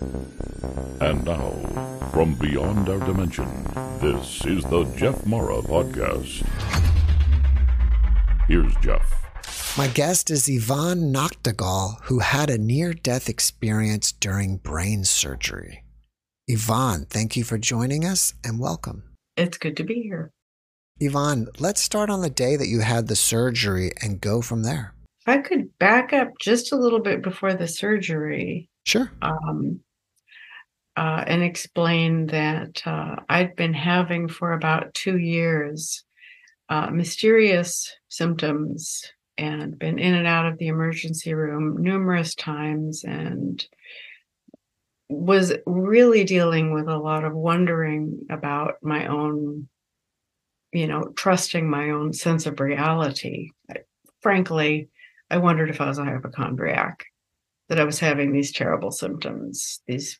And now, from beyond our dimension, this is the Jeff Mara Podcast. Here's Jeff. My guest is Yvonne Nachtigal, who had a near death experience during brain surgery. Yvonne, thank you for joining us and welcome. It's good to be here. Yvonne, let's start on the day that you had the surgery and go from there. If I could back up just a little bit before the surgery. Sure. Um, uh, and explain that uh, I'd been having for about two years uh, mysterious symptoms and been in and out of the emergency room numerous times and was really dealing with a lot of wondering about my own you know trusting my own sense of reality. Frankly i wondered if i was a hypochondriac that i was having these terrible symptoms these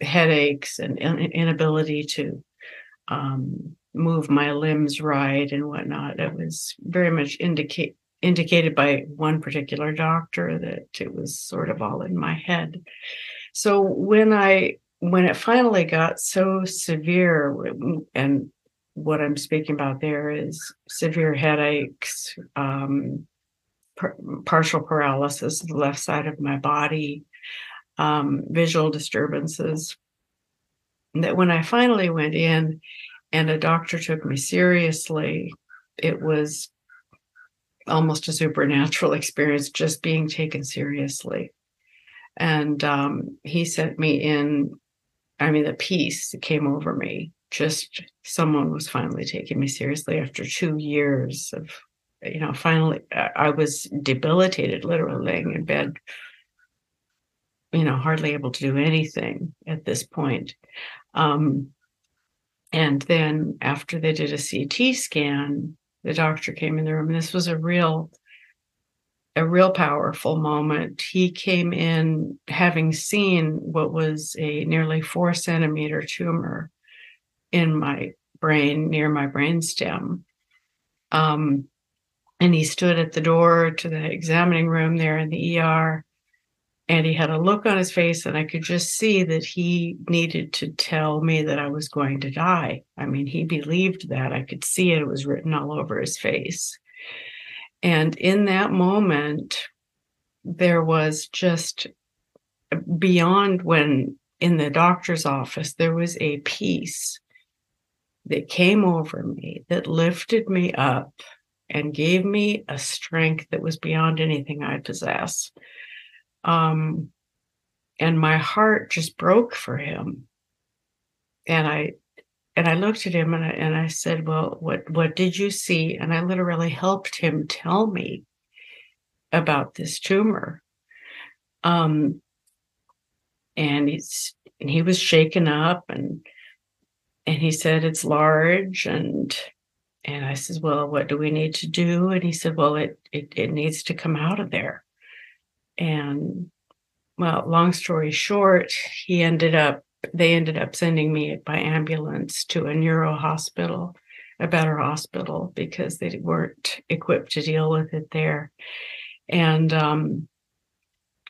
headaches and inability to um, move my limbs right and whatnot. It was very much indicate indicated by one particular doctor that it was sort of all in my head. So when I when it finally got so severe and what I'm speaking about there is severe headaches, um, per, partial paralysis of the left side of my body, um, visual disturbances. That when I finally went in, and a doctor took me seriously, it was almost a supernatural experience just being taken seriously. And um, he sent me in. I mean, the peace came over me. Just someone was finally taking me seriously after two years of, you know, finally, I was debilitated, literally laying in bed, you know, hardly able to do anything at this point. Um, and then after they did a CT scan, the doctor came in the room, and this was a real, a real powerful moment. He came in having seen what was a nearly four centimeter tumor in my brain near my brain stem. Um, and he stood at the door to the examining room there in the ER and he had a look on his face and i could just see that he needed to tell me that i was going to die. I mean he believed that. I could see it it was written all over his face. And in that moment there was just beyond when in the doctor's office there was a peace that came over me that lifted me up and gave me a strength that was beyond anything i possess um, and my heart just broke for him. And I and I looked at him and I, and I said, "Well, what what did you see?" And I literally helped him tell me about this tumor. Um, and he's and he was shaken up and and he said it's large and and I said, "Well, what do we need to do?" And he said, "Well, it it, it needs to come out of there." And well long story short he ended up they ended up sending me by ambulance to a neuro hospital a better hospital because they weren't equipped to deal with it there. And um,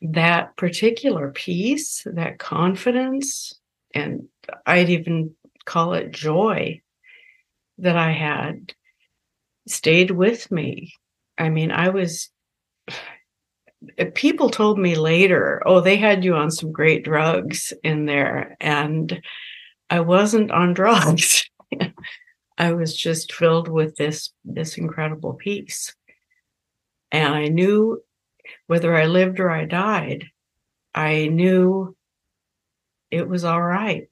that particular piece that confidence and i'd even call it joy that i had stayed with me. I mean i was Uh, people told me later, oh, they had you on some great drugs in there. And I wasn't on drugs. I was just filled with this this incredible peace. And I knew whether I lived or I died, I knew it was all right.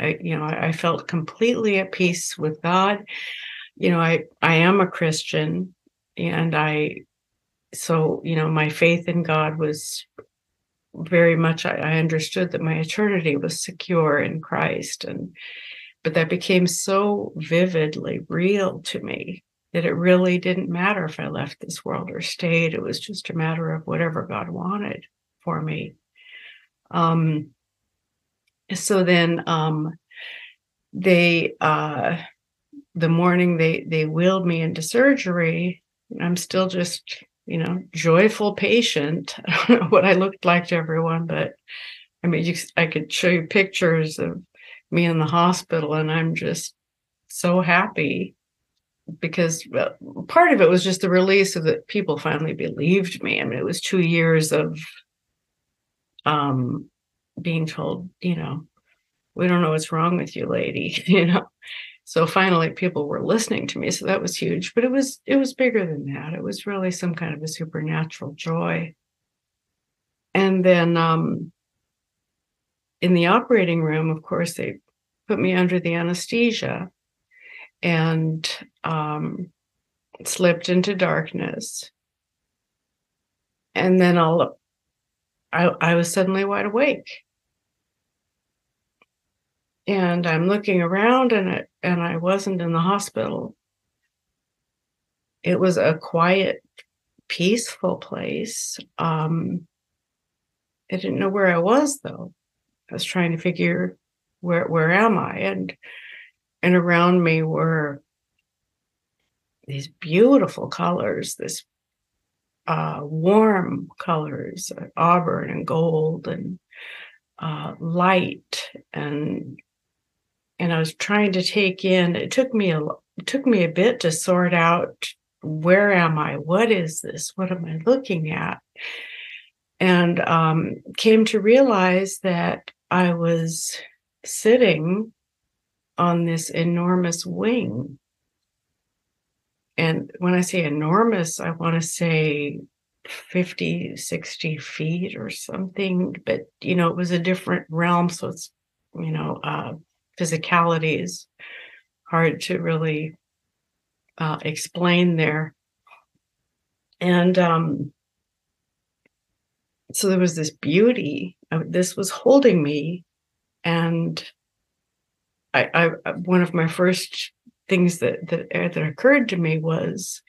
I, you know, I felt completely at peace with God. You know, I I am a Christian and I so you know my faith in god was very much I, I, understood that my eternity was secure in christ and but that became so vividly real to me that it really didn't matter if I left this world or stayed. It was just a matter of whatever God wanted for me. Um, so then um, they uh, the morning they they wheeled me into surgery. I'm still just you know joyful patient. I don't know what I looked like to everyone, but I mean, you, I could show you pictures of me in the hospital, and I'm just so happy because part of it was just the release of that people finally believed me. I mean, it was two years of um being told, you know, we don't know what's wrong with you, lady, you know. So finally people were listening to me. So that was huge. But it was it was bigger than that. It was really some kind of a supernatural joy. And then um in the operating room, of course, they put me under the anesthesia and um, slipped into darkness. And then all I, I was suddenly wide awake. And I'm looking around and it, and I wasn't in the hospital. It was a quiet, peaceful place. Um, I didn't know where I was though. I was trying to figure where where am I? And and around me were these beautiful colors, this uh, warm colors, uh, auburn and gold and uh, light, and and I was trying to take in. It took me a it took me a bit to sort out where am I? What is this? What am I looking at? And um, came to realize that I was sitting on this enormous wing. And when I say enormous, I want to say 50, 60 feet or something. But, you know, it was a different realm. So it's, you know, uh, physicality is hard to really uh, explain there. And um, so there was this beauty. this was holding me. And I, I one of my first things that that uh, that occurred to me was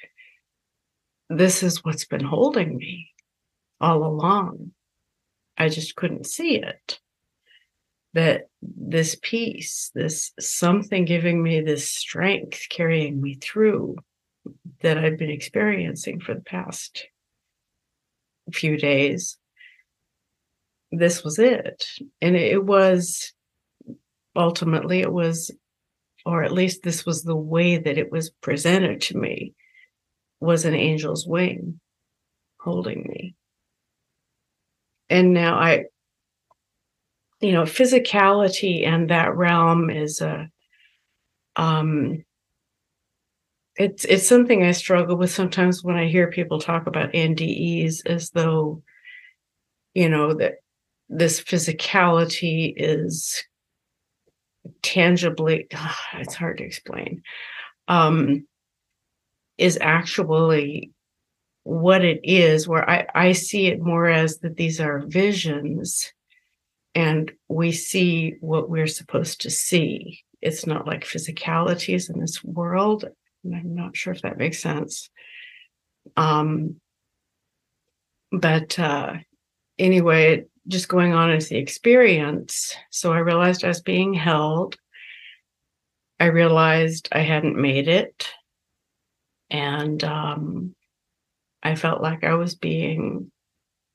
this is what's been holding me all along. I just couldn't see it. That this peace, this something giving me this strength, carrying me through that I've been experiencing for the past few days. This was it. And it was ultimately it was or at least this was the way that it was presented to me was an angel's wing holding me and now i you know physicality and that realm is a um it's it's something i struggle with sometimes when i hear people talk about ndes as though you know that this physicality is tangibly it's hard to explain um is actually what it is where i i see it more as that these are visions and we see what we're supposed to see it's not like physicalities in this world i'm not sure if that makes sense um but uh anyway just going on as the experience. So I realized I was being held. I realized I hadn't made it. And um, I felt like I was being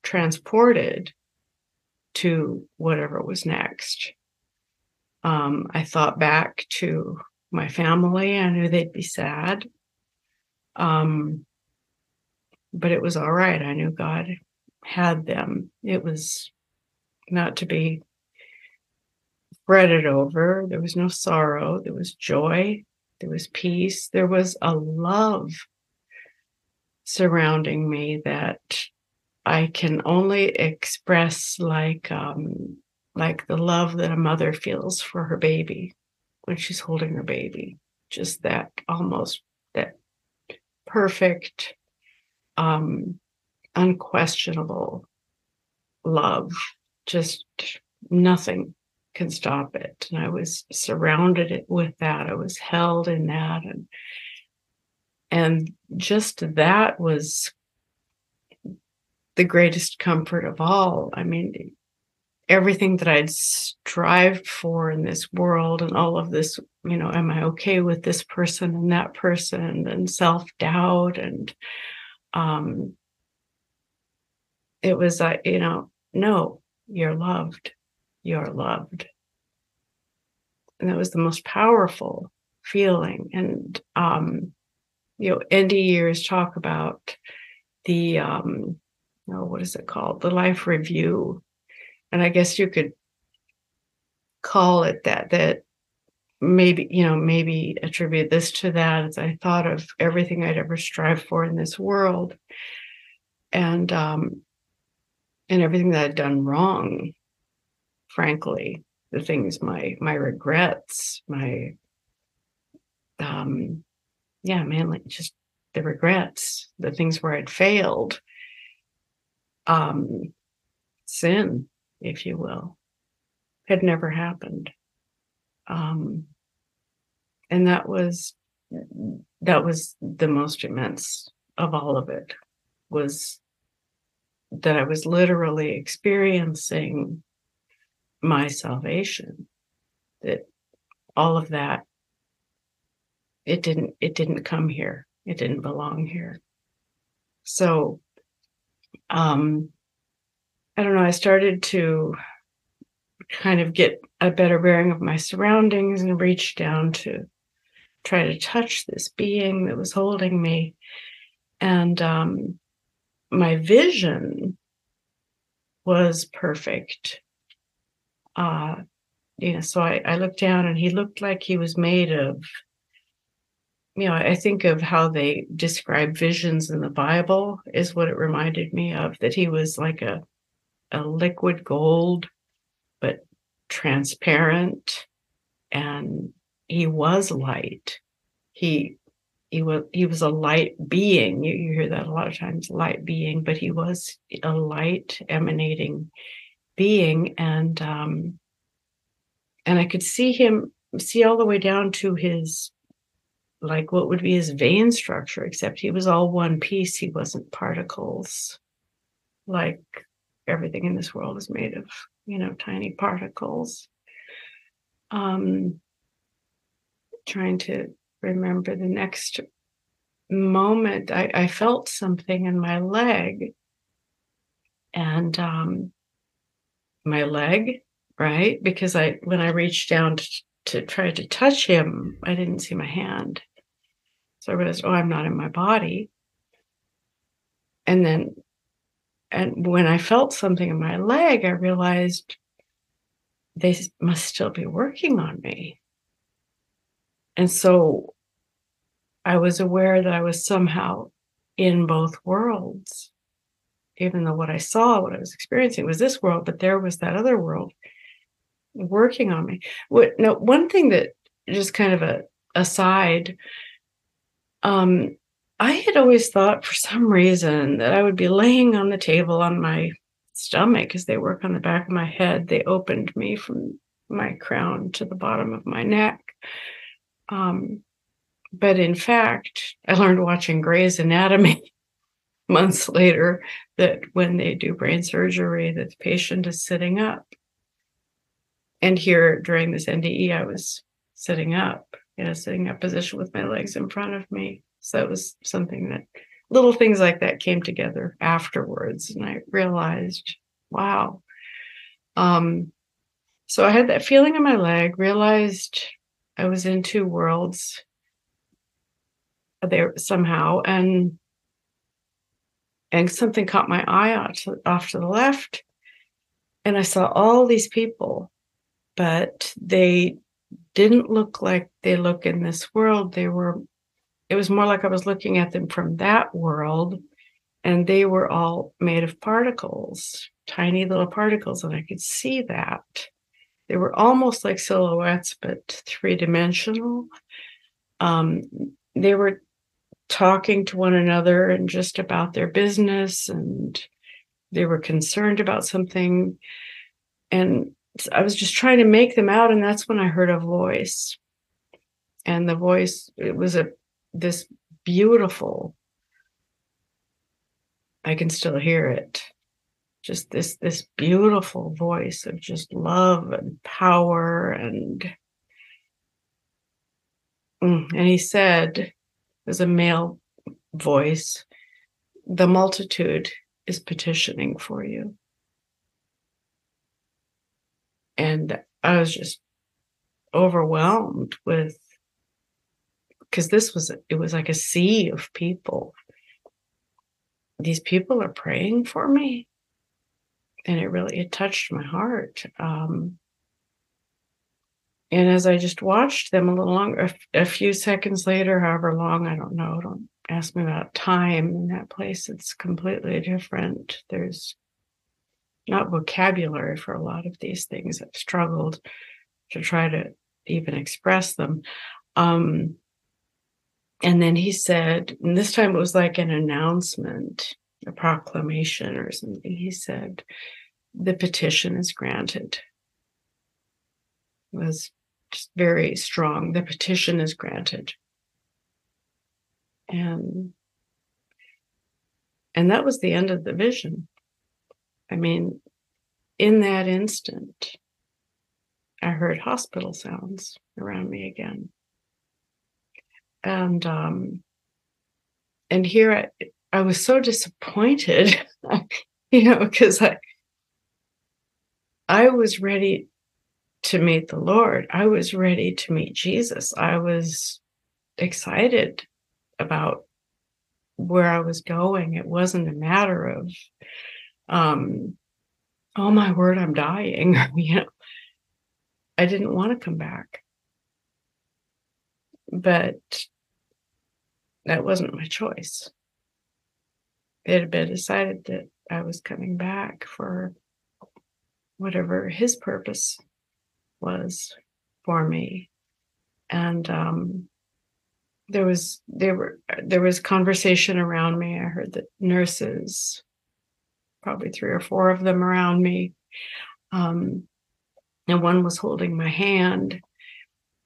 transported to whatever was next. Um, I thought back to my family. I knew they'd be sad. Um, but it was all right. I knew God had them. It was not to be fretted over. There was no sorrow. There was joy. There was peace. There was a love surrounding me that I can only express like um, like the love that a mother feels for her baby when she's holding her baby. Just that almost that perfect, um, unquestionable love just nothing can stop it. And I was surrounded with that. I was held in that. And and just that was the greatest comfort of all. I mean, everything that I'd strived for in this world and all of this, you know, am I okay with this person and that person and self doubt and um it was like, uh, you know, no, you're loved. You're loved. And that was the most powerful feeling. And um, you know, NDEers talk about the um, what is it called? The life review. And I guess you could call it that that maybe you know maybe attribute this to that as I thought of everything I'd ever strived for in this world. And um and everything that I'd done wrong frankly the things my my regrets my um yeah mainly just the regrets the things where I'd failed um sin if you will, had never happened. Um, and that was that was the most immense of all of it was that I was literally experiencing my salvation that all of that it didn't it didn't come here it didn't belong here so um I don't know, I started to kind of get a better bearing of my surroundings and reach down to try to touch this being that was holding me. And um, my vision was perfect. Uh, you know, so I, I looked down and he looked like he was made of, you know, I think of how they describe visions in the Bible, is what it reminded me of, that he was like a a liquid gold, but transparent. And he was light. He he was he was a light being. You, you hear that a lot of times, light being, but he was a light emanating being, and um, and I could see him see all the way down to his like what would be his vein structure, except he was all one piece. He wasn't particles like everything in this world is made of, you know, tiny particles. Um, trying to remember the next moment, I, I felt something in my leg. And um, my leg, right? Because I, when I reached down to, to try to touch him, I didn't see my hand. So I realized, oh, I'm not in my body. And then and when I felt something in my leg, I realized they must still be working on me. And so I was aware that I was somehow in both worlds, even though what I saw, what I was experiencing was this world, but there was that other world working on me. What now one thing that just kind of a aside, um, I had always thought for some reason that I would be laying on the table on my stomach as they work on the back of my head. They opened me from my crown to the bottom of my neck. Um, but in fact, I learned watching Grey's Anatomy months later that when they do brain surgery, that the patient is sitting up. And here during this NDE, I was sitting up in a sitting up position with my legs in front of me. So it was something that little things like that came together afterwards. And I realized, wow. Um, so I had that feeling in my leg, realized I was in two worlds there somehow, and and something caught my eye off to, off to the left. And I saw all these people, but they didn't look like they look in this world. They were it was more like I was looking at them from that world, and they were all made of particles, tiny little particles, and I could see that. They were almost like silhouettes, but three dimensional. Um, they were talking to one another and just about their business, and they were concerned about something. And I was just trying to make them out, and that's when I heard a voice. And the voice, it was a this beautiful, I can still hear it. Just this this beautiful voice of just love and power and mm, and he said, as a male voice, the multitude is petitioning for you. And I was just overwhelmed with because this was it was like a sea of people. These people are praying for me. And it really it touched my heart um and as i just watched them a little longer a, a few seconds later however long i don't know don't ask me about time in that place. It's completely different. There's not vocabulary for a lot of these things. I've struggled to try to even express them. Um and then he said and this time it was like an announcement a proclamation or something. He said the petition is granted. It was just very strong. The petition is granted. And and that was the end of the vision i mean in that instant i heard hospital sounds around me again. And um and here I, I was so disappointed you know because i i was ready to meet the lord. I was ready to meet jesus. I was excited about where i was going. It wasn't a matter of um oh my word i'm dying you know i didn't want to come back but that wasn't my choice. It had been decided that I was coming back for whatever his purpose was for me. And um, there was there were there was conversation around me. I heard that nurses, probably three or four of them around me, um, and one was holding my hand,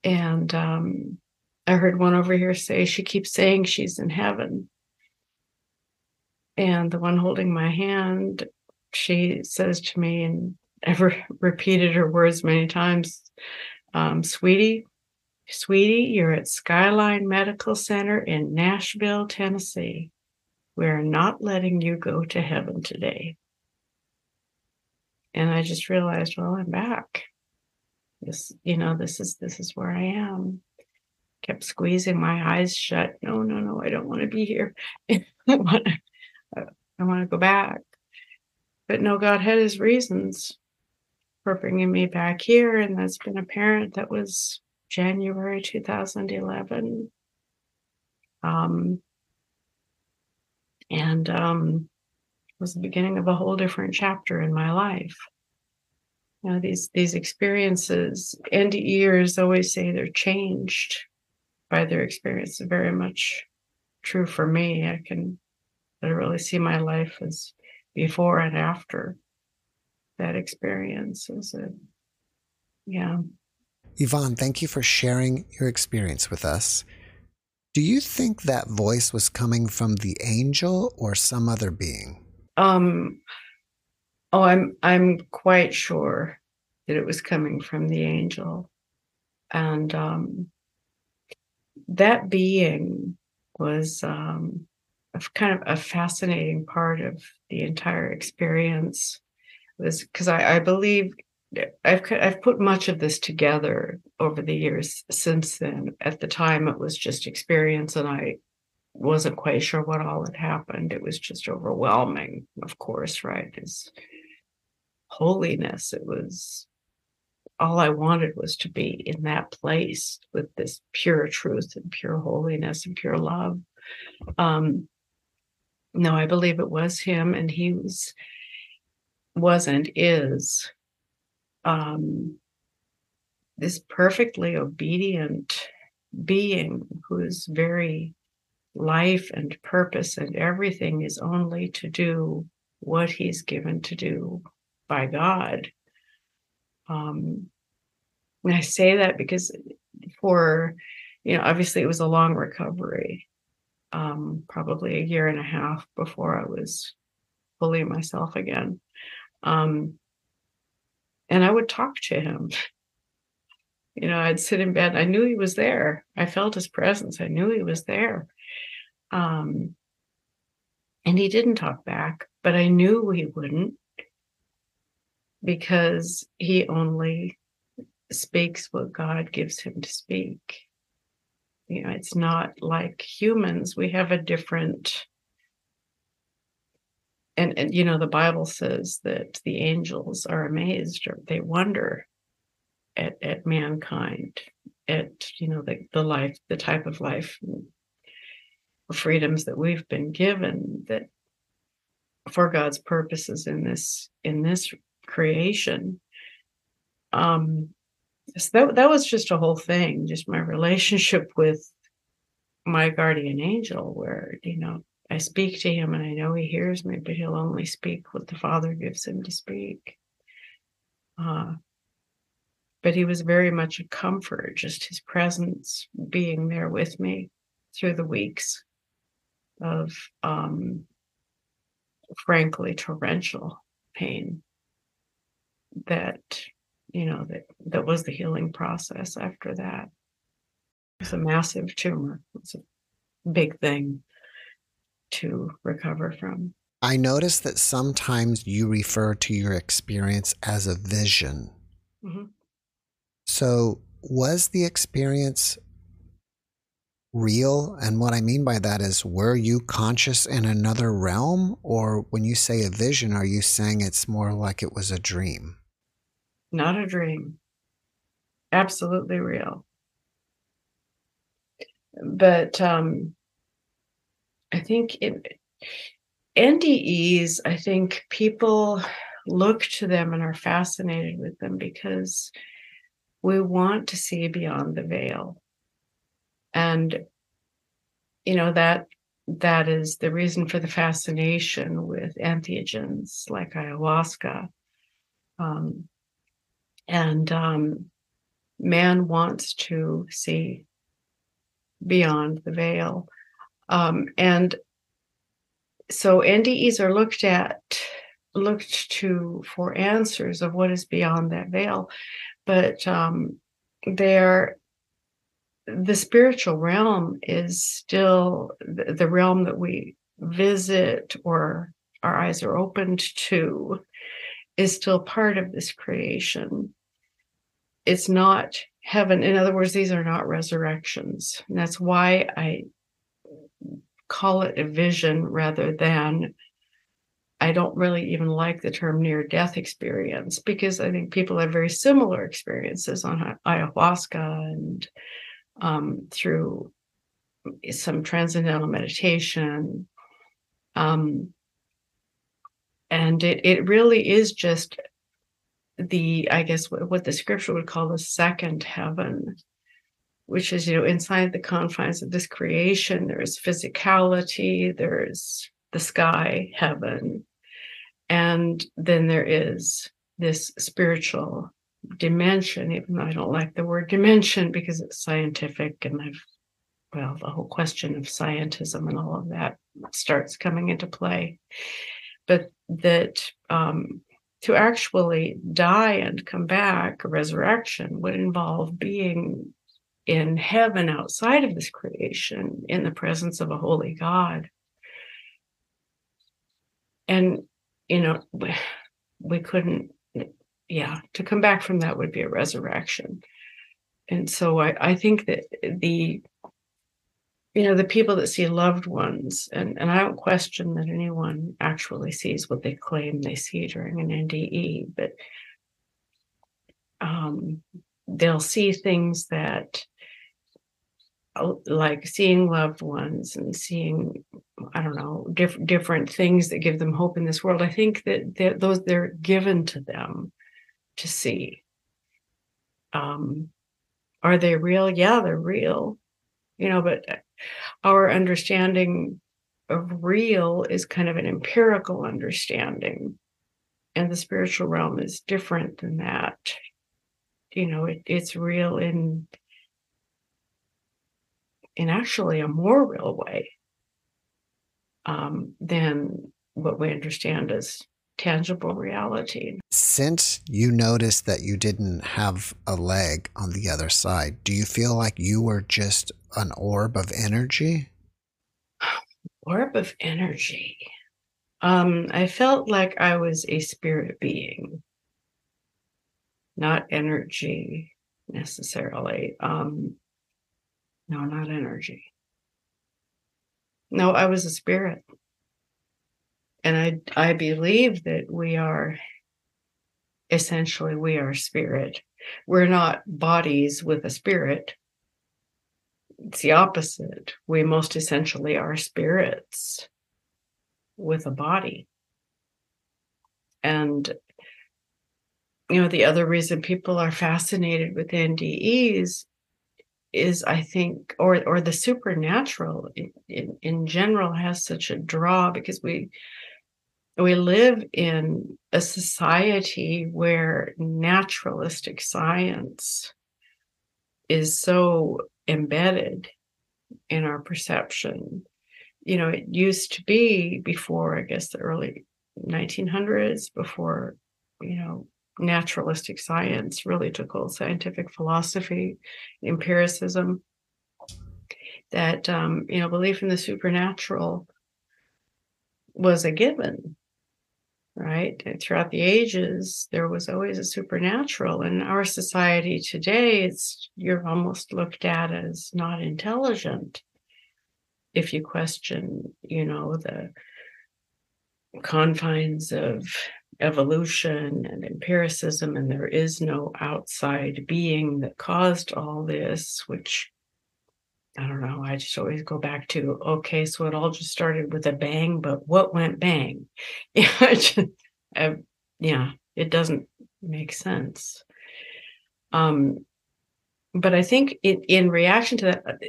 and um, I heard one over here say she keeps saying she's in heaven. And the one holding my hand, she says to me, and I've repeated her words many times um, Sweetie, sweetie, you're at Skyline Medical Center in Nashville, Tennessee. We're not letting you go to heaven today. And I just realized, well, I'm back. This, you know, this is this is where I am kept squeezing my eyes shut. No, no, no, I don't want to be here. I want to, I want to go back. But no, God had his reasons for bringing me back here. And that's been apparent. That was January 2011. Um, and um, was the beginning of a whole different chapter in my life. You know, these these experiences, NDEers always say they're changed by their experience very much true for me. I can I really see my life as before and after that experience. Is it? Yeah. Yvonne, thank you for sharing your experience with us. Do you think that voice was coming from the angel or some other being? Um oh I'm I'm quite sure that it was coming from the angel. And um that being was um, a, kind of a fascinating part of the entire experience. Was because I, I believe I've I've put much of this together over the years since then. At the time, it was just experience, and I wasn't quite sure what all had happened. It was just overwhelming, of course, right? Is holiness. It was all I wanted was to be in that place with this pure truth and pure holiness and pure love. Um, no, I believe it was him, and he was wasn't is um, this perfectly obedient being whose very life and purpose and everything is only to do what he's given to do by God Um, and I say that because for, you know, obviously it was a long recovery, um, probably a year and a half before I was fully myself again. Um, and I would talk to him. You know, I'd sit in bed. I knew he was there. I felt his presence. I knew he was there. Um, and he didn't talk back, but I knew he wouldn't because he only speaks what God gives him to speak. You know, it's not like humans. We have a different and, and you know, the Bible says that the angels are amazed or they wonder at, at mankind, at you know, the, the life, the type of life freedoms that we've been given that for God's purposes in this in this creation. Um, so that that was just a whole thing, just my relationship with my guardian angel, where you know I speak to him and I know he hears me, but he'll only speak what the Father gives him to speak. Uh, but he was very much a comfort, just his presence being there with me through the weeks of um, frankly torrential pain that you know that that was the healing process after that. It was a massive tumor. It's a big thing to recover from i notice that sometimes you refer to your experience as a vision mm-hmm. so was the experience real? And what I mean by that is, were you conscious in another realm? Or when you say a vision, are you saying it's more like it was a dream? Not a dream. Absolutely real. But um, I think it, NDEs, I think people look to them and are fascinated with them because we want to see beyond the veil. And you know that that is the reason for the fascination with entheogens like ayahuasca. Um, and um, man wants to see beyond the veil um, and so ndes are looked at looked to for answers of what is beyond that veil but um, they're the spiritual realm is still the realm that we visit or our eyes are opened to is still part of this creation. It's not heaven. In other words, these are not resurrections. And that's why I call it a vision rather than I don't really even like the term near death experience because I think people have very similar experiences on ayahuasca and um, through some transcendental meditation. Um, and it, it really is just the, I guess, what, what the scripture would call the second heaven, which is, you know, inside the confines of this creation, there's physicality, there's the sky, heaven, and then there is this spiritual dimension, even though I don't like the word dimension because it's scientific and I've, well, the whole question of scientism and all of that starts coming into play. But that um, to actually die and come back, resurrection would involve being in heaven outside of this creation in the presence of a holy God. And, you know, we couldn't yeah, to come back from that would be a resurrection. And so I, I think that the you know the people that see loved ones and, and i don't question that anyone actually sees what they claim they see during an nde but um, they'll see things that like seeing loved ones and seeing i don't know diff- different things that give them hope in this world i think that they're, those they're given to them to see. Um, are they real? Yeah, they're real. You know, but our understanding of real is kind of an empirical understanding. And the spiritual realm is different than that. you know, it, it's real in in actually a more real way um, than what we understand as tangible reality. Since you noticed that you didn't have a leg on the other side, do you feel like you were just an orb of energy? Orb of energy. Um, I felt like I was a spirit being, not energy necessarily. Um, no, not energy. No, I was a spirit. And I I believe that we are essentially we are spirit. We're not bodies with a spirit. It's the opposite. We most essentially are spirits with a body. And you know, the other reason people are fascinated with NDEs is, I think, or or the supernatural in, in, in general has such a draw because we we live in a society where naturalistic science is so embedded in our perception. You know, it used to be before, I guess, the early 1900s, before, you know, naturalistic science really took hold, scientific philosophy, empiricism, that, um, you know, belief in the supernatural was a given, right? And throughout the ages, there was always a supernatural. In our society today, it's you're almost looked at as not intelligent if you question, you know, the confines of evolution and empiricism, and there is no outside being that caused all this, which I don't know. I just always go back to okay, so it all just started with a bang, but what went bang? Yeah, yeah, it doesn't make sense. Um, but I think in, in reaction to that,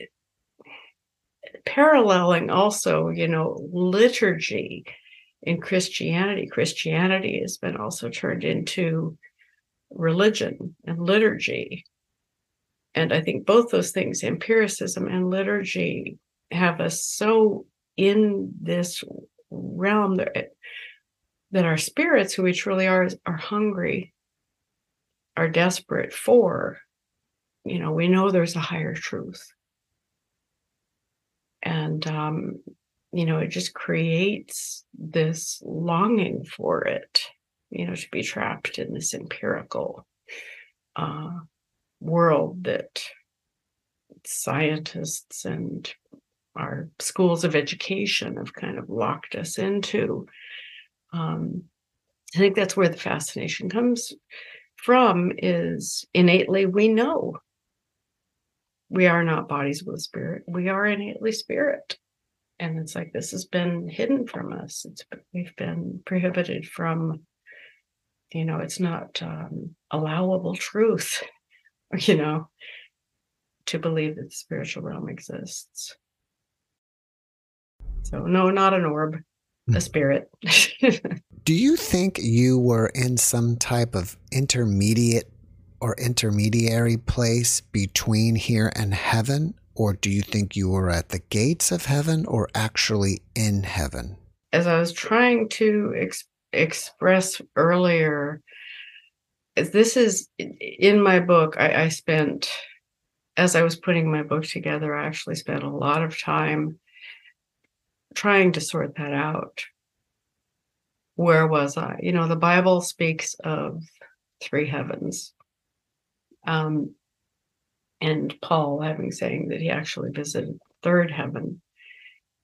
paralleling also, you know, liturgy in Christianity. Christianity has been also turned into religion and liturgy. And I think both those things, empiricism and liturgy, have us so in this realm that, that our spirits, who we truly are, are hungry, are desperate for. You know, we know there's a higher truth and um, you know it just creates this longing for it you know to be trapped in this empirical uh, world that scientists and our schools of education have kind of locked us into um, i think that's where the fascination comes from is innately we know we are not bodies with spirit. We are innately spirit. And it's like this has been hidden from us. It's we've been prohibited from, you know, it's not um, allowable truth, you know, to believe that the spiritual realm exists. So no, not an orb, a hmm. spirit. Do you think you were in some type of intermediate or intermediary place between here and heaven? Or do you think you were at the gates of heaven or actually in heaven? As I was trying to ex- express earlier, this is in my book. I, I spent, as I was putting my book together, I actually spent a lot of time trying to sort that out. Where was I? You know, the Bible speaks of three heavens um, and Paul having saying that he actually visited third heaven,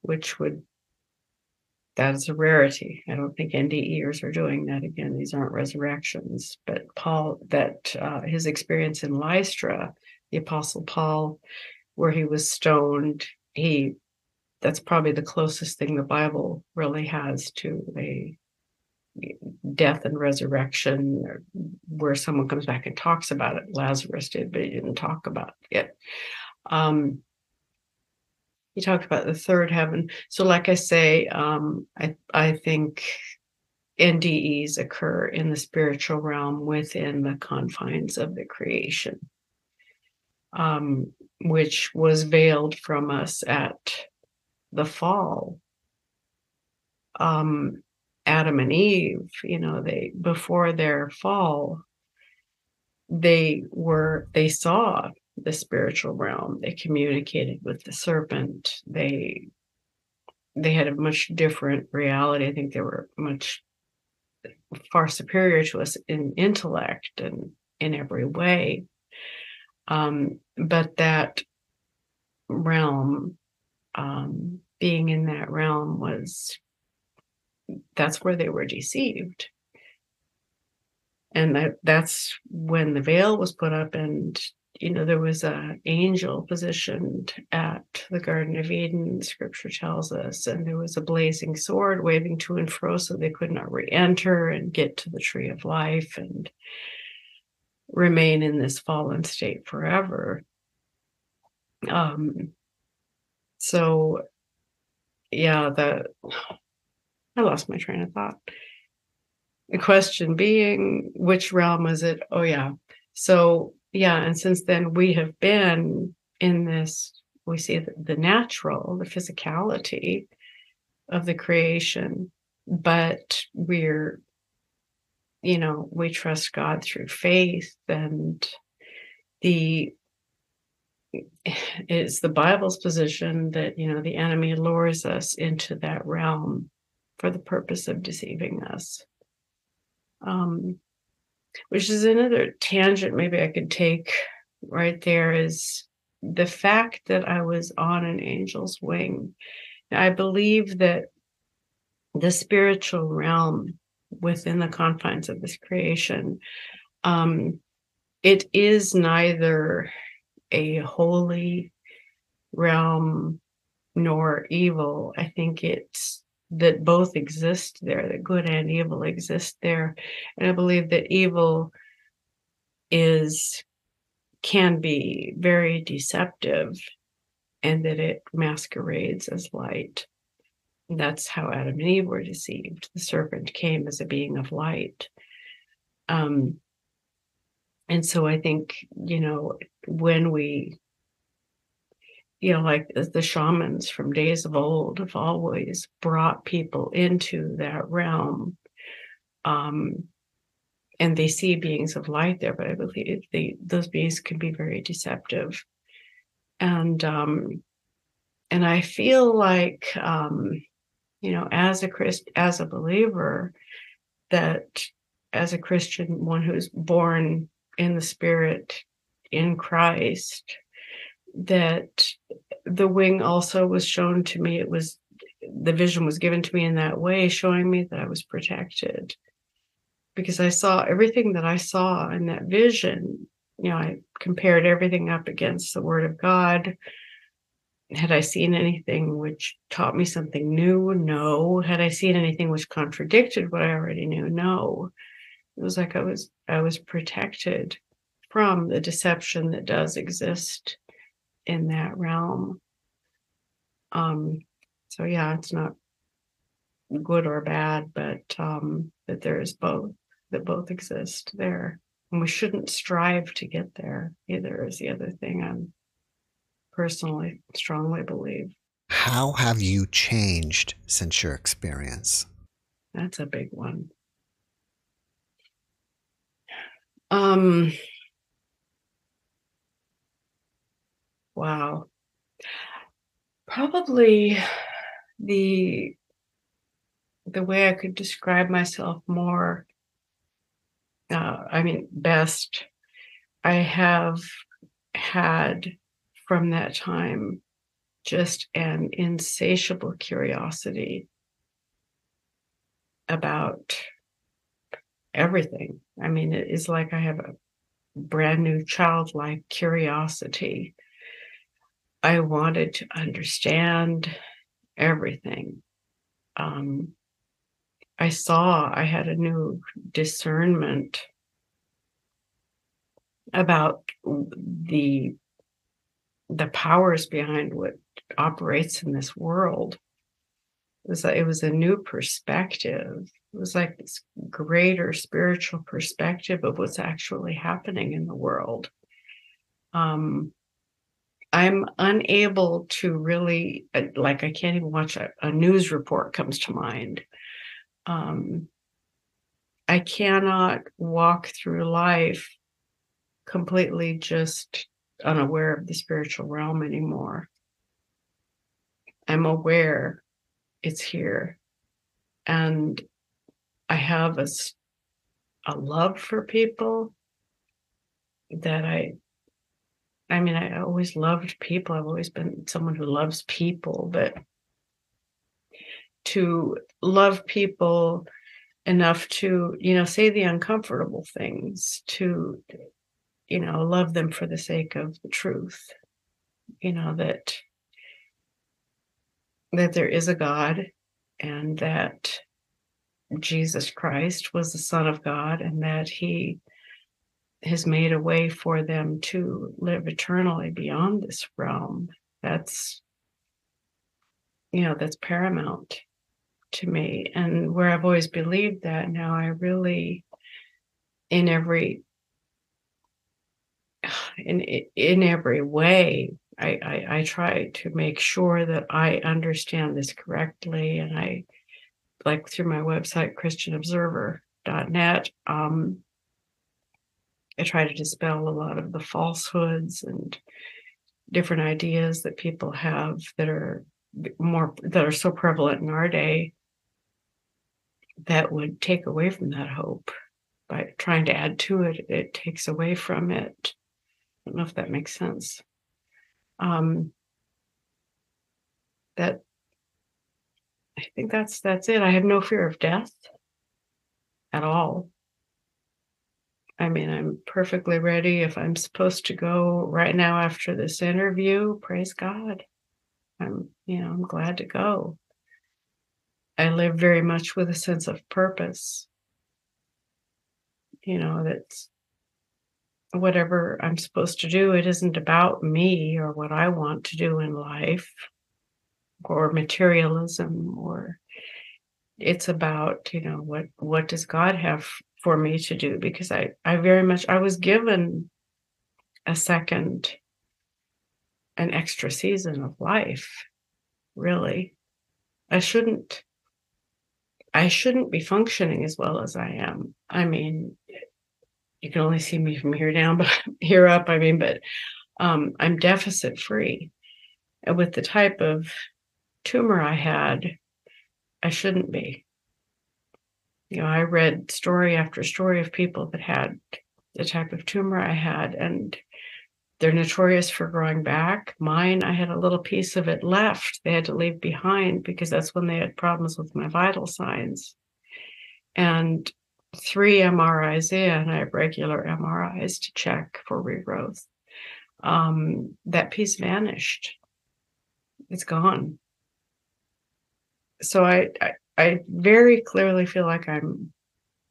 which would that is a rarity. I don't think NDEers are doing that again. These aren't resurrections, but Paul that uh, his experience in Lystra, the Apostle Paul, where he was stoned, he that's probably the closest thing the Bible really has to a death and resurrection where someone comes back and talks about it lazarus did but he didn't talk about it um, he talked about the third heaven so like i say um, i i think NDEs occur in the spiritual realm within the confines of the creation, um, which was veiled from us at the fall. Um, Adam and Eve, you know, they before their fall, they were they saw the spiritual realm. They communicated with the serpent. They they had a much different reality. I think they were much far superior to us in intellect and in every way. Um, but that realm, um, being in that realm was that's where they were deceived. And that that's when the veil was put up and you know there was an angel positioned at the garden of eden scripture tells us and there was a blazing sword waving to and fro so they could not re-enter and get to the tree of life and remain in this fallen state forever um so yeah the i lost my train of thought. The question being which realm was it? Oh yeah. So yeah and since then we have been in this we see the, the natural the physicality of the creation but we're you know we trust god through faith and the it's the bible's position that you know the enemy lures us into that realm for the purpose of deceiving us um which is another tangent maybe I could take right there is the fact that I was on an angel's wing. I believe that the spiritual realm within the confines of this creation, um, it is neither a holy realm nor evil. I think it's that both exist there, that good and evil exist there. And I believe that evil is can be very deceptive and that it masquerades as light. That's how Adam and Eve were deceived. The serpent came as a being of light. Um, and so I think, you know, when we you know, like the shamans from days of old have always brought people into that realm. Um, and they see beings of light there, but I believe they, those beings can be very deceptive. And um, and I feel like um, you know, as a Christ, as a believer, that as a Christian, one who's born in the Spirit in Christ, that the wing also was shown to me. It was the vision was given to me in that way showing me that i was protected. Because i saw everything that i saw in that vision you know i compared everything up against the word of god. Had i seen anything which taught me something new? No. Had i seen anything which contradicted what i already knew? No. It was like i was i was protected from the deception that does exist in that realm. Um, so yeah, it's not good or bad, but um, that there is both, that both exist there. And we shouldn't strive to get there either, is the other thing I'm personally strongly believe. How have you changed since your experience? That's a big one. Um, Wow. Probably the the way I could describe myself more uh, I mean best I have had from that time just an insatiable curiosity about everything. I mean, it is like I have a brand new childlike curiosity I wanted to understand everything. Um, I saw I had a new discernment about the the powers behind what operates in this world. It was a, it was a new perspective It was like this greater spiritual perspective of what's actually happening in the world. Um, I'm unable to really uh, like I can't even watch a, a news report comes to mind. Um, I cannot walk through life completely just unaware of the spiritual realm anymore. I'm aware it's here. And I have a, a love for people that I, I mean, I always loved people. I've always been someone who loves people, but to love people enough to, you know, say the uncomfortable things, to, you know, love them for the sake of the truth, you know, that that there is a God and that Jesus Christ was the Son of God and that He has made a way for them to live eternally beyond this realm. That's, you know, that's paramount to me. And where I've always believed that, now I really, in every in in every way I, I, I try to make sure that I understand this correctly. And I, like through my website, ChristianObserver.net, um, I try to dispel a lot of the falsehoods and different ideas that people have that are more that are so prevalent in our day that would take away from that hope by trying to add to it it takes away from it i don't know if that makes sense um, that I think that's that's it. I have no fear of death at all. I mean, I'm perfectly ready if I'm supposed to go right now after this interview. Praise God. I'm, you know, I'm glad to go. I live very much with a sense of purpose. You know, that's whatever I'm supposed to do. It isn't about me or what I want to do in life or materialism or it's about, you know, what what does God have for me to do? Because I I very much I was given a second an extra season of life, really. I shouldn't I shouldn't be functioning as well as I am. I mean, you can only see me from here down, but here up, I mean, but um, I'm deficit free. And with the type of tumor I had, I shouldn't be. You know, I read story after story of people that had the type of tumor I had, and they're notorious for growing back. Mine, I had a little piece of it left. They had to leave behind because that's when they had problems with my vital signs. And three MRIs in, I have regular MRIs to check for regrowth. Um, that piece vanished. It's gone. So I, I, I very clearly feel like I'm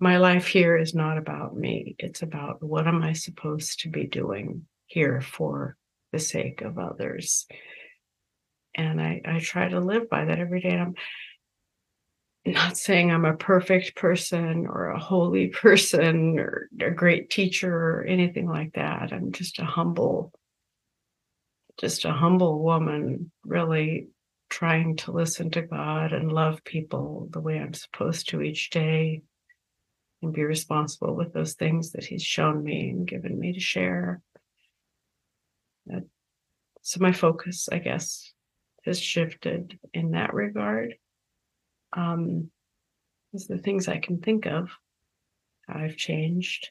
my life here is not about me. It's about what am I supposed to be doing here for the sake of others. And I, I try to live by that every day. And I'm not saying I'm a perfect person or a holy person or a great teacher or anything like that. I'm just a humble, just a humble woman, really trying to listen to God and love people the way I'm supposed to each day and be responsible with those things that He's shown me and given me to share. so my focus, I guess, has shifted in that regard um, is the things I can think of. I've changed.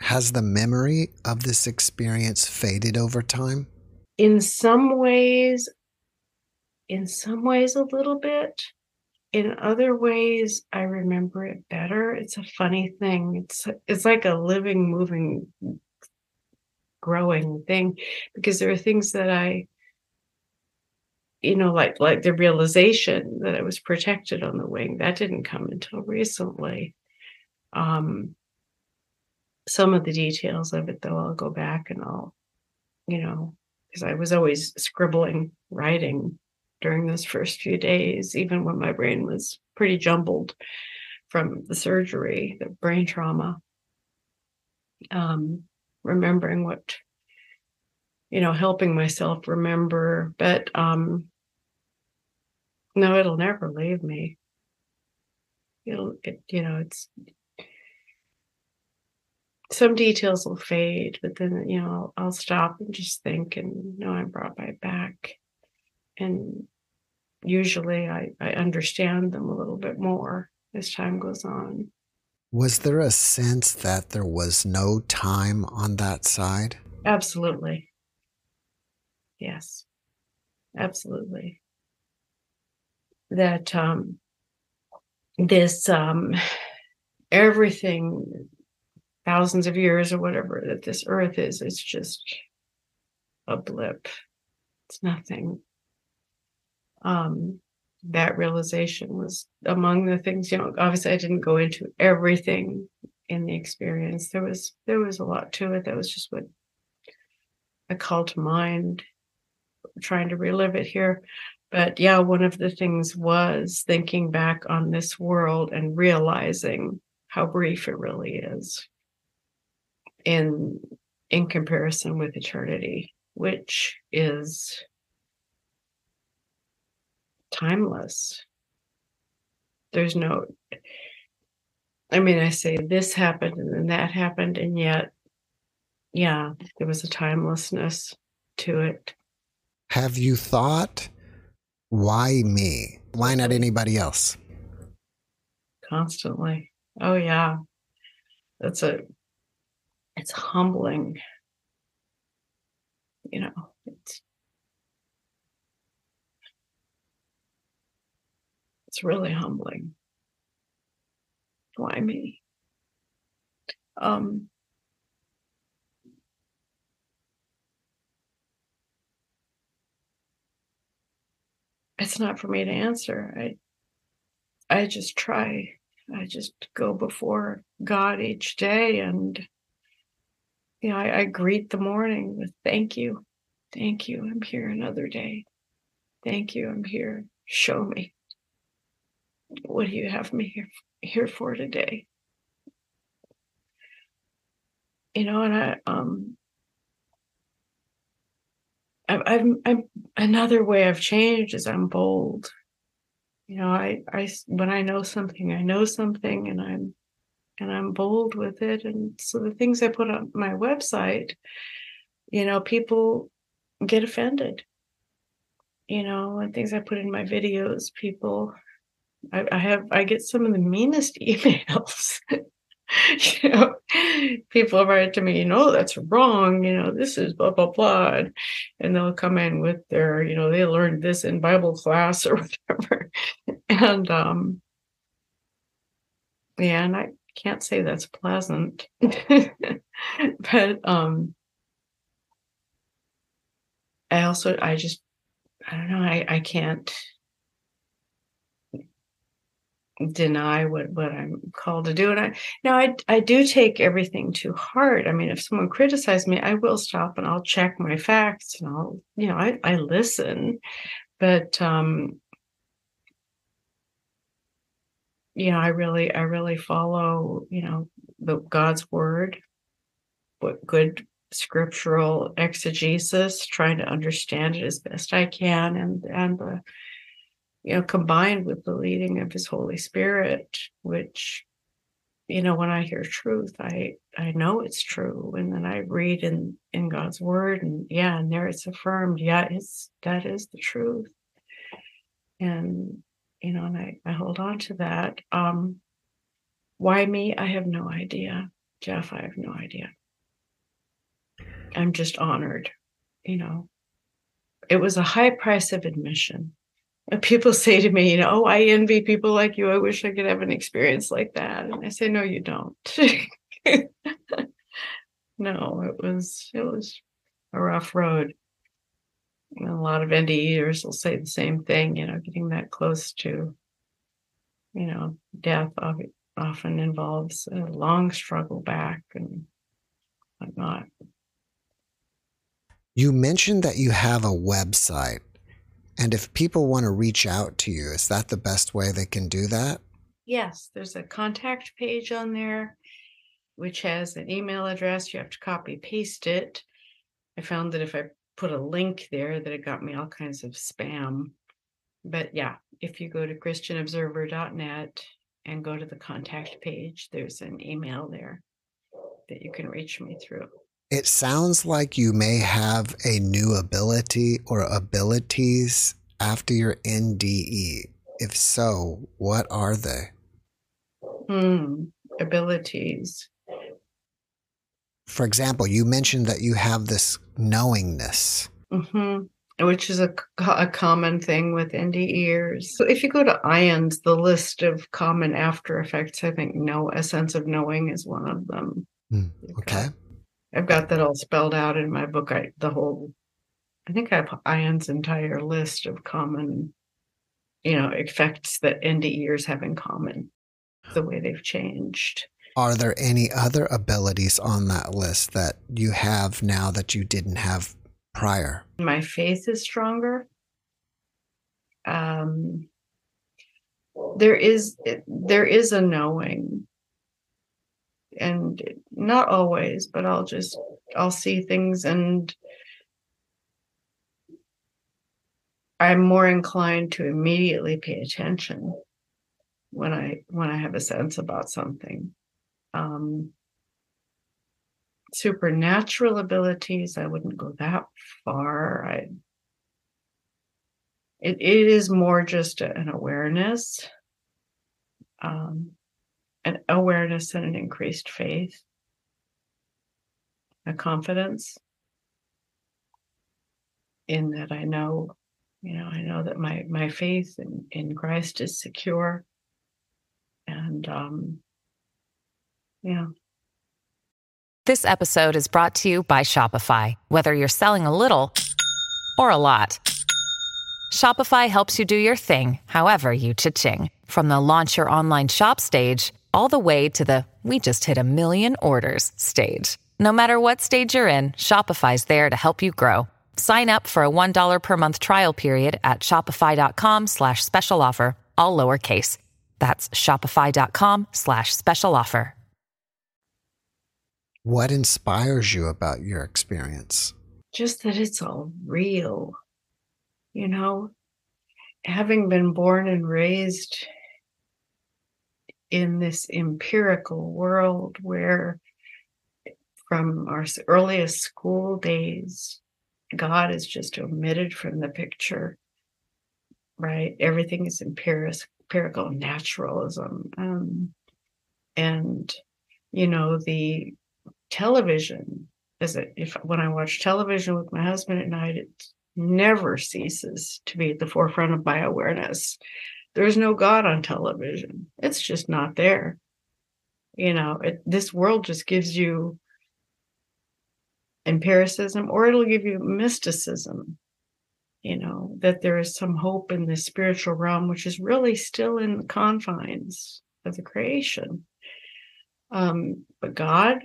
Has the memory of this experience faded over time? In some ways, in some ways, a little bit. In other ways, I remember it better. It's a funny thing. It's it's like a living, moving, growing thing because there are things that I you know, like like the realization that I was protected on the wing. That didn't come until recently. Um, some of the details of it, though, I'll go back and I'll, you know, because I was always scribbling, writing during those first few days, even when my brain was pretty jumbled from the surgery, the brain trauma. Um, remembering what, you know, helping myself remember, but um, no, it'll never leave me. It'll, it, you know, it's some details will fade, but then you know I'll, I'll stop and just think and know I'm brought by back, and usually I I understand them a little bit more as time goes on. Was there a sense that there was no time on that side? Absolutely. Yes. Absolutely. That um this um everything thousands of years or whatever that this earth is it's just a blip it's nothing um that realization was among the things you know obviously i didn't go into everything in the experience. There was there was a lot to it. That was just what i called to mind trying to relive it here. But yeah one of the things was thinking back on this world and realizing how brief it really is in in comparison with eternity which is timeless. There's no i mean i say this happened and then that happened and yet yeah there was a timelessness to it. Have you thought why me? Why not anybody else? Constantly. Oh yeah. That's a it's humbling. You know it's it's really humbling why me um it's not for me to answer i i just try i just go before god each day and you know, I, I greet the morning with thank you. Thank you. I'm here another day. Thank you. I'm here. Show me. What do you have me here, here for today? You know, and I um I've, I've I'm another way I've changed is I'm bold. You know, I I when I know something, I know something, and I'm and I'm bold with it. And so the things I put on my website, you know, people get offended. You know, and things I put in my videos, people, I, I have, I get some of the meanest emails. you know, people write to me, you know, that's wrong. You know, this is blah blah blah, and they'll come in with their, you know, they learned this in Bible class or whatever, and um, yeah, and I can't say that's pleasant but um i also i just i don't know i i can't deny what what i'm called to do. And i now i i do take everything to heart. I mean if someone criticizes me i will stop and i'll check my facts and i'll you know i i listen. But um you know, I really, I really follow, you know, the God's word, what good scriptural exegesis, trying to understand it as best I can, and and the, you know, combined with the leading of His Holy Spirit, which, you know, when I hear truth, I I know it's true, and then I read in in God's word, and yeah, and there it's affirmed, yeah, it's that is the truth, and you know, and I, I hold on to that. Um, why me? I have no idea. Jeff, I have no idea. I'm just honored, you know. It was a high price of admission. And people say to me, you know, oh, I envy people like you. I wish I could have an experience like that. And I say, no, you don't. no, it was it was a rough road a lot of indie NDEers will say the same thing, you know, getting that close to, you know, death often involves a long struggle back and whatnot. You mentioned that you have a website. And if people want to reach out to you, is that the best way they can do that? Yes, there's a contact page on there, which has an email address. You have to copy paste it. I found that if I put a link there, that it got me all kinds of spam. But yeah, if you go to christianobserver.net and go to the contact page, there's an email there that you can reach me through. It sounds like you may have a new ability or abilities after your NDE. If so, what are they? Hmm, abilities. For example, you mentioned that you have this knowingness. Mm-hmm. Which is a, a common thing with NDEers. So if you go to IANDS, the list of common after effects, I think no, a sense of knowing is one of them. Mm, okay. I've got that all spelled out in my book. I the whole I think I have IANDS entire list of common, you know, effects that NDEers have in common, the way they've changed. Are there any other abilities on that list that you have now that you didn't have prior? My faith is stronger. Um, there is there is a knowing and not always but i'll just i'll see things and i'm more inclined to immediately pay attention when i when i have a sense about something. Um supernatural abilities i wouldn't go that far. I it, it is more just an awareness. Um an awareness and an increased faith, a confidence in that I know, you know, I know that my my faith in, in Christ is secure. And um yeah. This episode is brought to you by Shopify. Whether you're selling a little or a lot. Shopify helps you do your thing, however you cha-ching. From the launch your online shop stage all the way to the we just hit a million orders stage. No matter what stage you're in, Shopify's there to help you grow. Sign up for a $1 per month trial period at shopify.com slash special offer, all lowercase. That's shopify.com slash special offer. What inspires you about your experience? Just that it's all real. You know, having been born and raised in this empirical world where from our earliest school days god is just omitted from the picture right? Everything is empirical naturalism um, and you know the television is it if when i watch television with my husband at night it never ceases to be at the forefront of my awareness there's no God on television. It's just not there. You know, it, this world just gives you empiricism or it'll give you mysticism. You know, that there is some hope in the spiritual realm, which is really still in the confines of the creation. Um, but God,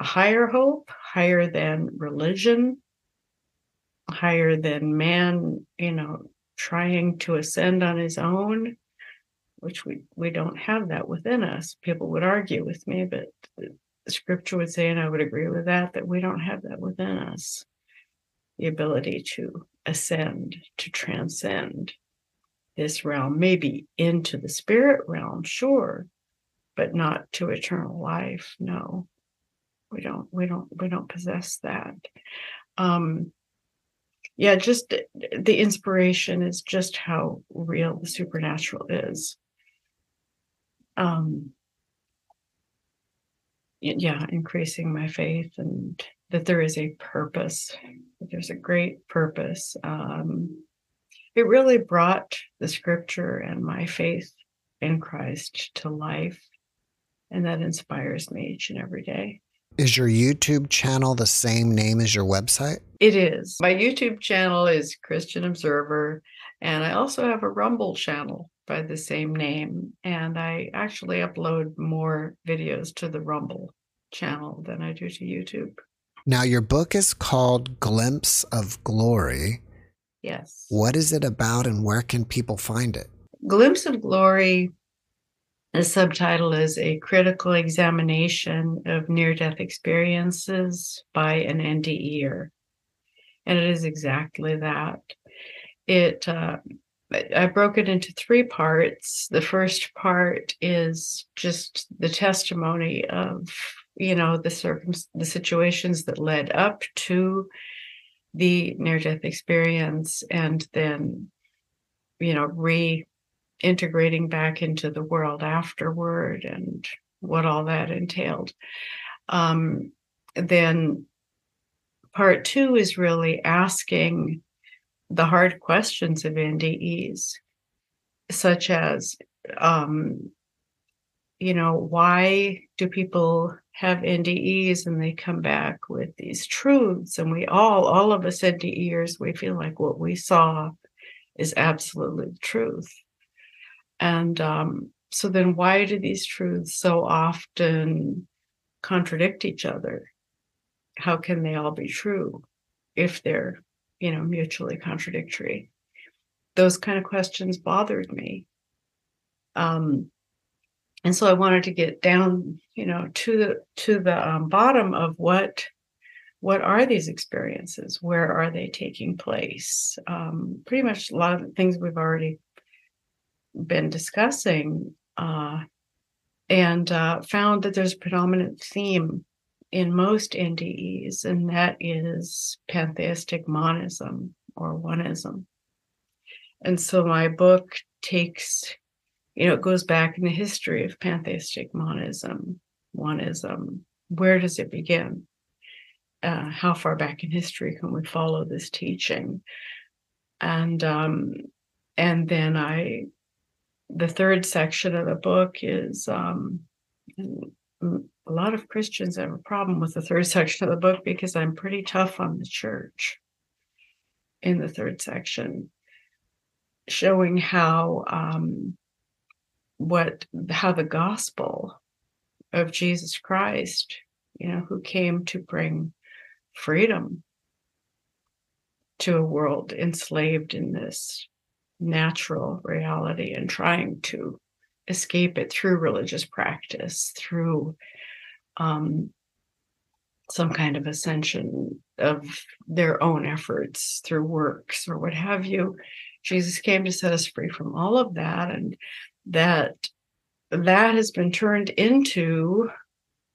a higher hope, higher than religion, higher than man, you know, trying to ascend on his own, which we, we don't have that within us. People would argue with me, but the scripture would say, and I would agree with that, that we don't have that within us the ability to ascend, to transcend this realm, maybe into the spirit realm, sure, but not to eternal life. No, we don't, we don't, we don't possess that. Um, yeah, just the inspiration is just how real the supernatural is. Um, yeah, increasing my faith and that there is a purpose, there's a great purpose. Um, it really brought the scripture and my faith in Christ to life. And that inspires me each and every day. Is your YouTube channel the same name as your website? It is. My YouTube channel is Christian Observer, and I also have a Rumble channel by the same name. And I actually upload more videos to the Rumble channel than I do to YouTube. Now, your book is called Glimpse of Glory. Yes. What is it about and where can people find it? Glimpse of Glory The subtitle is A Critical Examination of Near Death Experiences by an NDEer. And it is exactly that. It, uh, I broke it into three parts. The first part is just the testimony of, you know, the circum the situations that led up to the near death experience, and then, you know, re integrating back into the world afterward and what all that entailed. Um, then part two is really asking the hard questions of NDEs, such as, um, you know, why do people have NDEs and they come back with these truths? And we all, all of us NDEers, we feel like what we saw is absolutely the truth. And um, so then why do these truths so often contradict each other? How can they all be true if they're, you know, mutually contradictory? Those kind of questions bothered me. Um, and so I wanted to get down, you know, to the to the um, bottom of what what are these experiences? Where are they taking place? Um, pretty much a lot of things we've already been discussing uh, and uh, found that there's a predominant theme in most NDEs, and that is pantheistic monism or oneism. And so my book takes, you know, it goes back in the history of pantheistic monism, oneism. Where does it begin? Uh, how far back in history can we follow this teaching? And um, and then I the third section of the book is um, a lot of Christians have a problem with the third section of the book because I'm pretty tough on the church in the third section, showing how um, what how the gospel of Jesus Christ, you know, who came to bring freedom to a world enslaved in this natural reality and trying to escape it through religious practice, through um, some kind of ascension of their own efforts through works or what have you. Jesus came to set us free from all of that, and that that has been turned into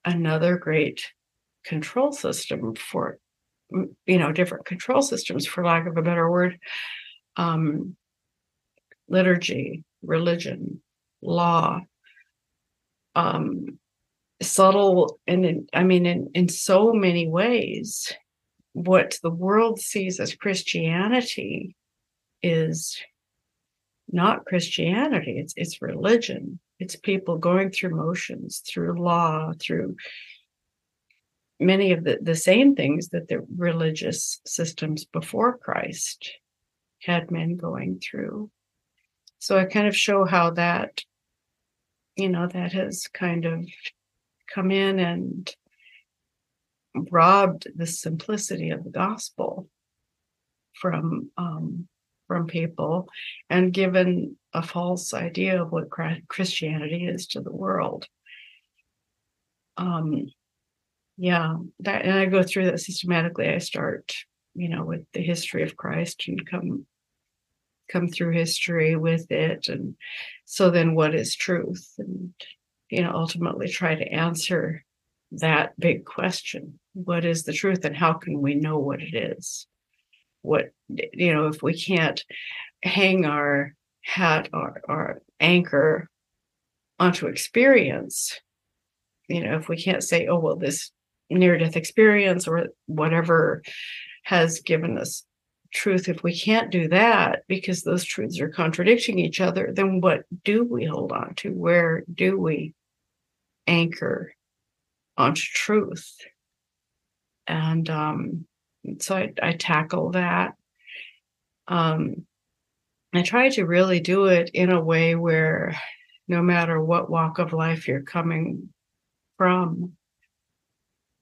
another great control system for you know different control systems for lack of a better word um, liturgy, religion, law, um, subtle, and in, I mean, in, in so many ways, what the world sees as Christianity is not Christianity, it's, it's religion. It's people going through motions, through law, through many of the, the same things that the religious systems before Christ had men going through. So I kind of show how that, you know, that has kind of come in and robbed the simplicity of the gospel from um, from people and given a false idea of what Christianity is to the world. Um, yeah, that, and I go through that systematically. I start, you know, with the history of Christ and come come through history with it and so then what is truth? And you know ultimately try to answer that big question what is the truth and how can we know what it is? What you know if we can't hang our hat or our anchor onto experience you know if we can't say oh well this near death experience or whatever has given us truth. If we can't do that because those truths are contradicting each other then what do we hold on to? Where do we anchor onto truth? And um, so I, I, tackle that. Um, i try to really do it in a way where no matter what walk of life you're coming from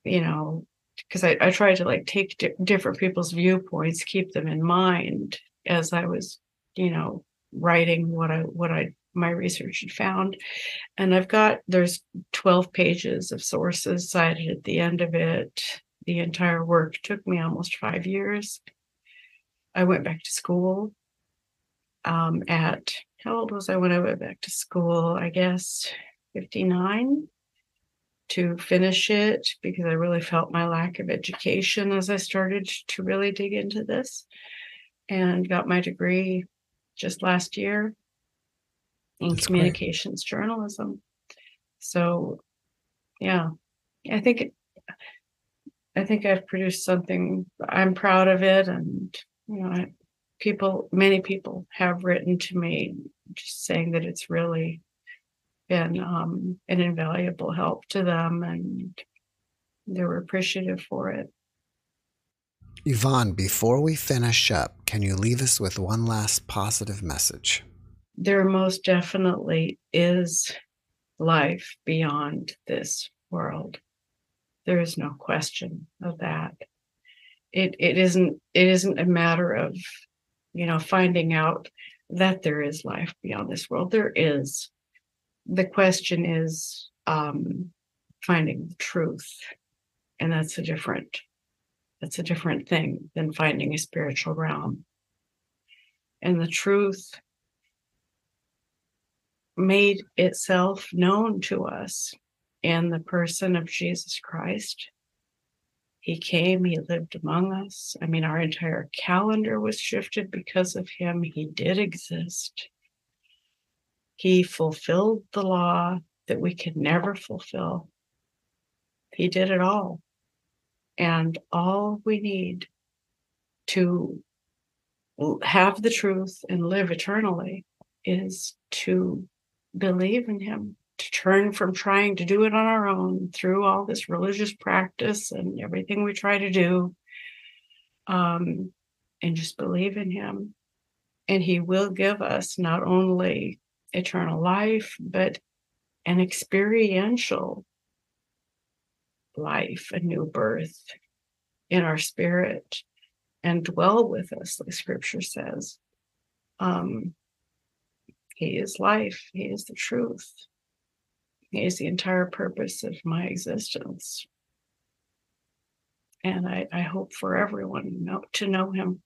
you know because I, I tried to like take di- different people's viewpoints, keep them in mind as I was, you know, writing what I what I my research had found. And I've got, there's 12 pages of sources cited at the end of it. The entire work took me almost five years. I went back to school um, at, how old was I when I went back to school? I guess 59 to finish it because I really felt my lack of education as I started to really dig into this and got my degree just last year in That's communications great. journalism. So, yeah, I think I think I've produced something. I'm proud of it, and you know, I, people, many people have written to me just saying that it's really been um, an invaluable help to them, and they were appreciative for it. Yvonne, before we finish up, can you leave us with one last positive message? There most definitely is life beyond this world. There is no question of that. It it isn't it isn't a matter of, you know, finding out that there is life beyond this world. There is. The question is um, finding the truth, and that's a different that's a different thing than finding a spiritual realm. And the truth made itself known to us in the person of Jesus Christ. He came, he lived among us. I mean, our entire calendar was shifted because of him. He did exist. He fulfilled the law that we could never fulfill. He did it all. And all we need to have the truth and live eternally is to believe in Him, to turn from trying to do it on our own through all this religious practice and everything we try to do, um, and just believe in Him. And He will give us not only eternal life, but an experiential life, a new birth in our spirit and dwell with us, like scripture says. Um, he is life, He is the truth, He is the entire purpose of my existence. And I, I hope for everyone know, to know Him.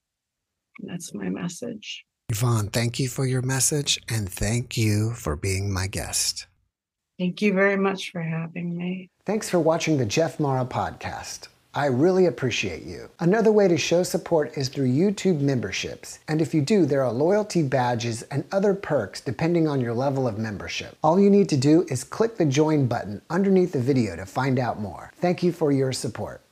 That's my message. Yvonne, thank you for your message and thank you for being my guest. Thank you very much for having me. Thanks for watching the Jeff Mara podcast. I really appreciate you. Another way to show support is through YouTube memberships. And if you do, there are loyalty badges and other perks depending on your level of membership. All you need to do is click the join button underneath the video to find out more. Thank you for your support.